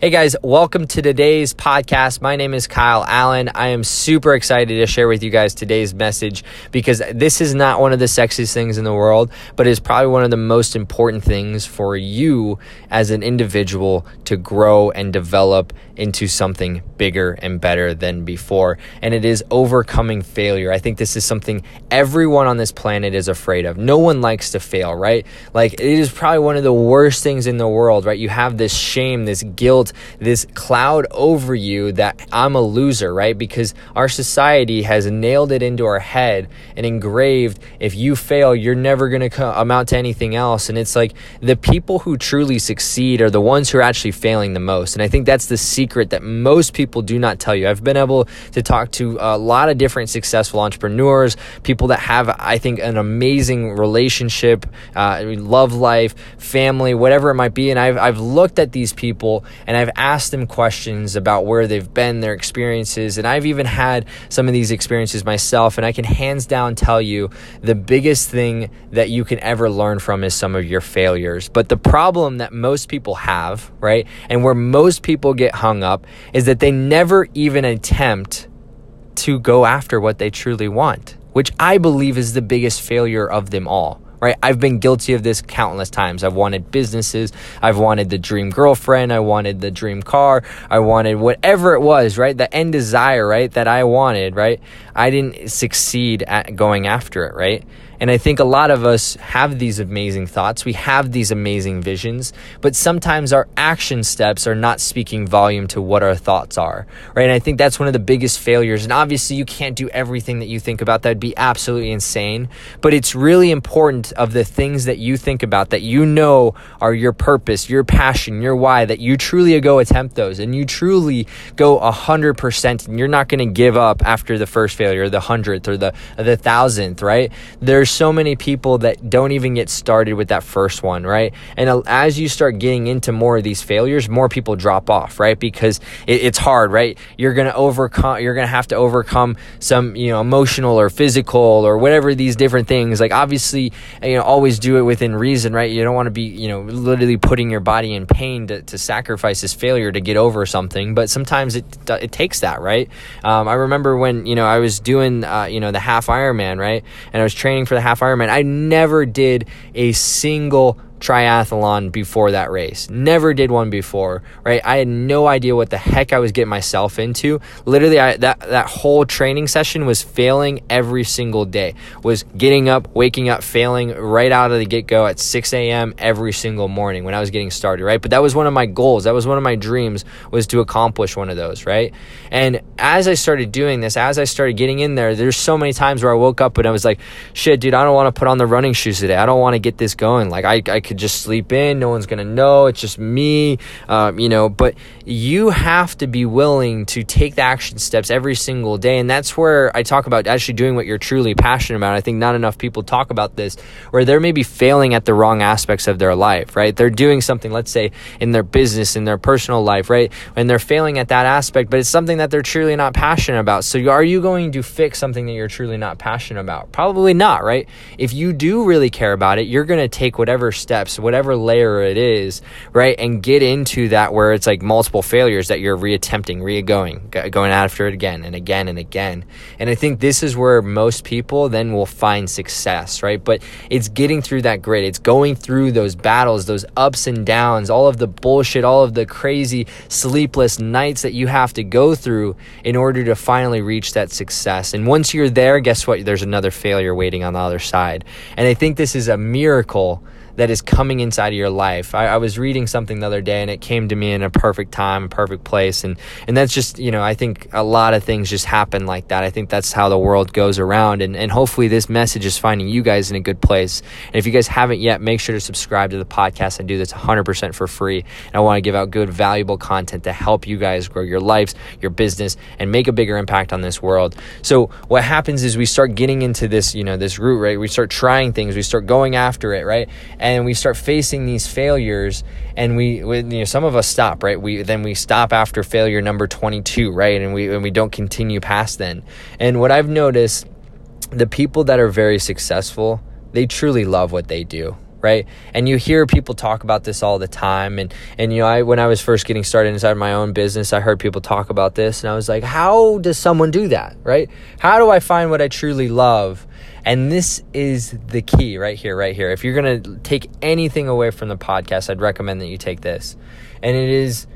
Hey guys, welcome to today's podcast. My name is Kyle Allen. I am super excited to share with you guys today's message because this is not one of the sexiest things in the world, but it's probably one of the most important things for you as an individual to grow and develop into something bigger and better than before. And it is overcoming failure. I think this is something everyone on this planet is afraid of. No one likes to fail, right? Like it is probably one of the worst things in the world, right? You have this shame, this guilt, this cloud over you that I'm a loser, right? Because our society has nailed it into our head and engraved if you fail, you're never going to amount to anything else. And it's like the people who truly succeed are the ones who are actually failing the most. And I think that's the secret that most people do not tell you. I've been able to talk to a lot of different successful entrepreneurs, people that have, I think, an amazing relationship, uh, love life, family, whatever it might be. And I've, I've looked at these people and I've asked them questions about where they've been, their experiences, and I've even had some of these experiences myself. And I can hands down tell you the biggest thing that you can ever learn from is some of your failures. But the problem that most people have, right, and where most people get hung up is that they never even attempt to go after what they truly want, which I believe is the biggest failure of them all right? I've been guilty of this countless times. I've wanted businesses, I've wanted the dream girlfriend, I wanted the dream car, I wanted whatever it was, right? The end desire, right? That I wanted, right? I didn't succeed at going after it, right? And I think a lot of us have these amazing thoughts. We have these amazing visions, but sometimes our action steps are not speaking volume to what our thoughts are, right? And I think that's one of the biggest failures. And obviously, you can't do everything that you think about. That'd be absolutely insane. But it's really important of the things that you think about that you know are your purpose, your passion, your why, that you truly go attempt those and you truly go 100% and you're not going to give up after the first failure, the hundredth or the, the thousandth, right? There's there's so many people that don't even get started with that first one, right? And as you start getting into more of these failures, more people drop off, right? Because it, it's hard, right? You're gonna overcome, you're gonna have to overcome some, you know, emotional or physical or whatever these different things. Like obviously, you know, always do it within reason, right? You don't want to be, you know, literally putting your body in pain to, to sacrifice this failure to get over something. But sometimes it it takes that, right? Um, I remember when you know I was doing, uh, you know, the half Ironman, right, and I was training for the half Ironman. I never did a single triathlon before that race. Never did one before, right? I had no idea what the heck I was getting myself into. Literally, I, that that whole training session was failing every single day. Was getting up, waking up, failing right out of the get go at 6 a.m. every single morning when I was getting started, right? But that was one of my goals. That was one of my dreams was to accomplish one of those, right? And as I started doing this, as I started getting in there, there's so many times where I woke up and I was like, "Shit, dude, I don't want to put on the running shoes today. I don't want to get this going. Like, I I could just sleep in. No one's going to know. It's just me, um, you know. But you have to be willing to take the action steps every single day. And that's where I talk about actually doing what you're truly passionate about. I think not enough people talk about this, where they're maybe failing at the wrong aspects of their life, right? They're doing something, let's say, in their business, in their personal life, right? And they're failing at that aspect, but it's something that they're truly not passionate about. So are you going to fix something that you're truly not passionate about? Probably not, right? If you do really care about it, you're going to take whatever steps steps, whatever layer it is, right? And get into that where it's like multiple failures that you're reattempting, re-going, going after it again and again and again. And I think this is where most people then will find success, right? But it's getting through that grit. It's going through those battles, those ups and downs, all of the bullshit, all of the crazy sleepless nights that you have to go through in order to finally reach that success. And once you're there, guess what? There's another failure waiting on the other side. And I think this is a miracle that is coming inside of your life. I, I, was reading something the other day and it came to me in a perfect time, a perfect place. And, and that's just, you know, I think a lot of things just happen like that. I think that's how the world goes around. And, and hopefully this message is finding you guys in a good place. And if you guys haven't yet, make sure to subscribe to the podcast. I do this 100% for free. And I want to give out good, valuable content to help you guys grow your lives, your business, and make a bigger impact on this world. So what happens is we start getting into this, you know, this route, right? We start trying things, we start going after it, right? And we start facing these failures and we, you know some of us stop right we then we stop after failure number 22 right and we and we don't continue past then and what i've noticed the people that are very successful they truly love what they do right? And you hear people talk about this all the time. And, and you know, I, when I was first getting started inside my own business, I heard people talk about this and I was like, how does someone do that, right? How do I find what I truly love? And this is the key right here, right here. If you're going to take anything away from the podcast, I'd recommend that you take this. And it is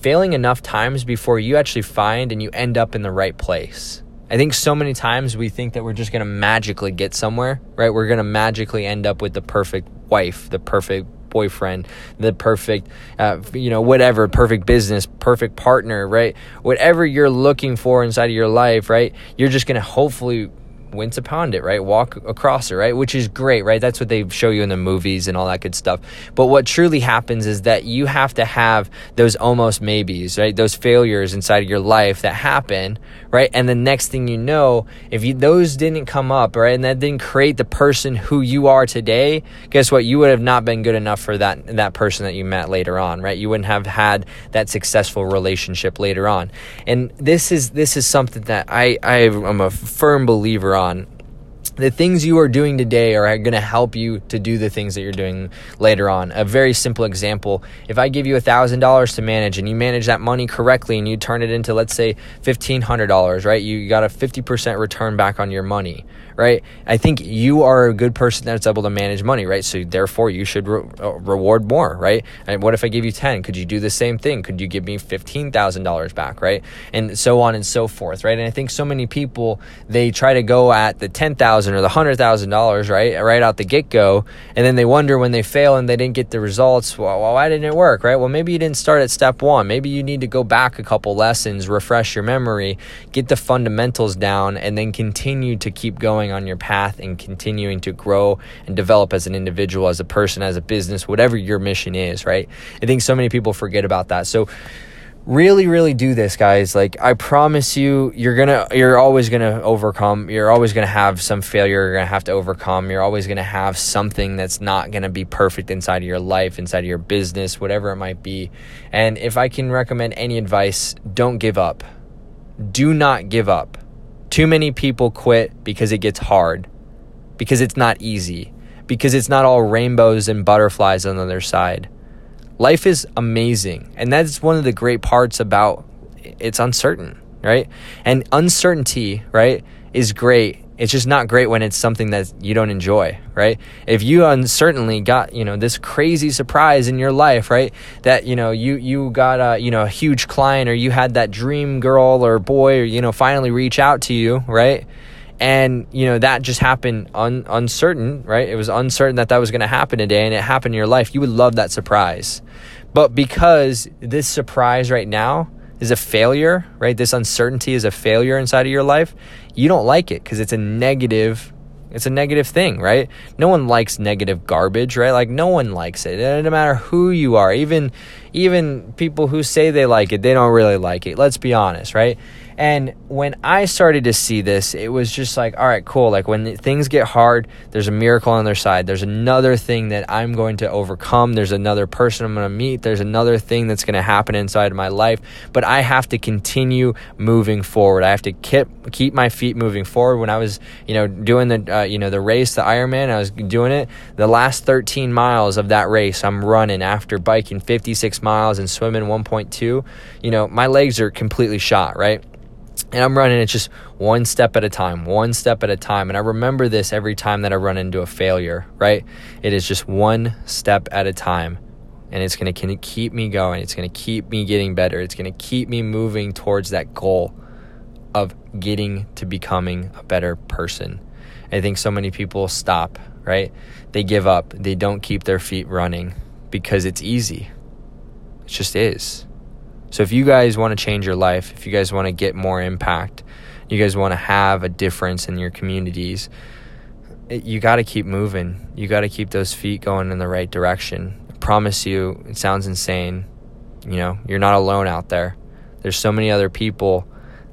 failing enough times before you actually find and you end up in the right place. I think so many times we think that we're just going to magically get somewhere, right? We're going to magically end up with the perfect wife, the perfect boyfriend, the perfect, uh, you know, whatever, perfect business, perfect partner, right? Whatever you're looking for inside of your life, right? You're just going to hopefully wince upon it, right? Walk across it, right? Which is great, right? That's what they show you in the movies and all that good stuff. But what truly happens is that you have to have those almost maybes, right? Those failures inside of your life that happen, right? And the next thing you know, if you, those didn't come up, right, and that didn't create the person who you are today, guess what? You would have not been good enough for that that person that you met later on, right? You wouldn't have had that successful relationship later on. And this is this is something that I I am a firm believer on the things you are doing today are going to help you to do the things that you're doing later on. A very simple example if I give you $1,000 to manage and you manage that money correctly and you turn it into, let's say, $1,500, right? You got a 50% return back on your money, right? I think you are a good person that's able to manage money, right? So therefore, you should re- uh, reward more, right? And what if I give you 10? Could you do the same thing? Could you give me $15,000 back, right? And so on and so forth, right? And I think so many people, they try to go at the 10,000 or the $100,000, right? Right out the get go. And then they wonder when they fail and they didn't get the results, well, why didn't it work, right? Well, maybe you didn't start at step one. Maybe you need to go back a couple lessons, refresh your memory, get the fundamentals down, and then continue to keep going on your path and continuing to grow and develop as an individual, as a person, as a business, whatever your mission is, right? I think so many people forget about that. So, really really do this guys. Like i promise you you're gonna you're always gonna overcome. You're always gonna have some failure. You're gonna have to overcome. You're always gonna have something that's not gonna be perfect inside of your life inside of your business whatever it might be. And if i can recommend any advice don't give up. Do not give up too many people quit because it gets hard, because it's not easy, because it's not all rainbows and butterflies on the other side. Life is amazing, and that's one of the great parts about it's uncertain, right? And uncertainty, right, is great it's just not great when it's something that you don't enjoy, right? If you uncertainly got, you know, this crazy surprise in your life, right? That, you know, you you got a, you know, a huge client or you had that dream girl or boy or you know finally reach out to you, right? And, you know, that just happened un- uncertain, right? It was uncertain that that was going to happen today and it happened in your life. You would love that surprise. But because this surprise right now is a failure, right? This uncertainty is a failure inside of your life, you don't like it because it's a negative it's a negative thing, right? No one likes negative garbage, right? Like no one likes it. No matter who you are, even even people who say they like it, they don't really like it. Let's be honest, right? And when I started to see this, it was just like, all right, cool. Like when things get hard, there's a miracle on their side. There's another thing that I'm going to overcome. There's another person I'm going to meet. There's another thing that's going to happen inside of my life. But I have to continue moving forward. I have to keep keep my feet moving forward. When I was, you know, doing the uh, you know the race, the Ironman, I was doing it. The last 13 miles of that race, I'm running after biking 56 miles and swimming 1.2. You know, my legs are completely shot, right? And I'm running it just one step at a time, one step at a time. And I remember this every time that I run into a failure, right? It is just one step at a time. And it's going to keep me going. It's going to keep me getting better. It's going to keep me moving towards that goal of getting to becoming a better person. I think so many people stop, right? They give up. They don't keep their feet running because it's easy. It just is. So if you guys want to change your life, if you guys want to get more impact, you guys want to have a difference in your communities, it, you got to keep moving. You got to keep those feet going in the right direction. I promise you, it sounds insane. You know, you're not alone out there. There's so many other people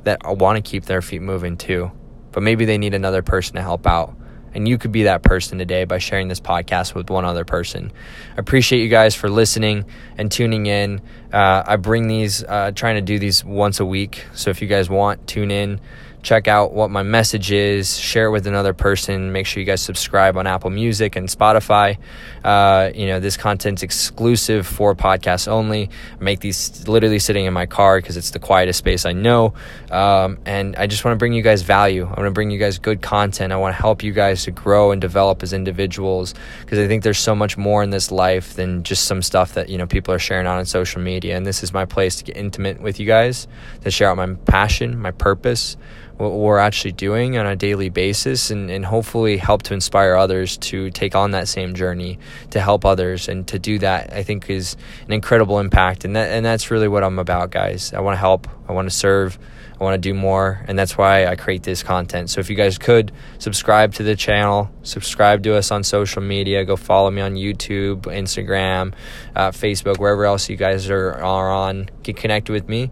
that want to keep their feet moving too, but maybe they need another person to help out. And you could be that person today by sharing this podcast with one other person. I appreciate you guys for listening and tuning in. Uh, I bring these, uh, trying to do these once a week. So if you guys want, tune in check out what my message is, share it with another person. Make sure you guys subscribe on Apple Music and Spotify. Uh, you know, this content's exclusive for podcasts only. I make these literally sitting in my car because it's the quietest space I know. Um, and I just want to bring you guys value. I want to bring you guys good content. I want to help you guys to grow and develop as individuals because I think there's so much more in this life than just some stuff that, you know, people are sharing on on social media. And this is my place to get intimate with you guys, to share out my passion, my purpose what we're actually doing on a daily basis and, and hopefully help to inspire others to take on that same journey to help others. And to do that i think is an incredible impact. And that and that's really what i'm about guys. I want to help. I want to serve. I want to do more. And that's why i create this content. So if you guys could subscribe to the channel subscribe to us on social media go follow me on youtube instagram uh, facebook wherever else you guys are, are on get connected with me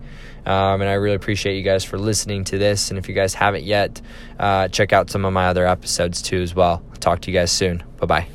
um, and I really appreciate you guys for listening to this. And if you guys haven't yet, uh, check out some of my other episodes too as well. Talk to you guys soon. Bye bye.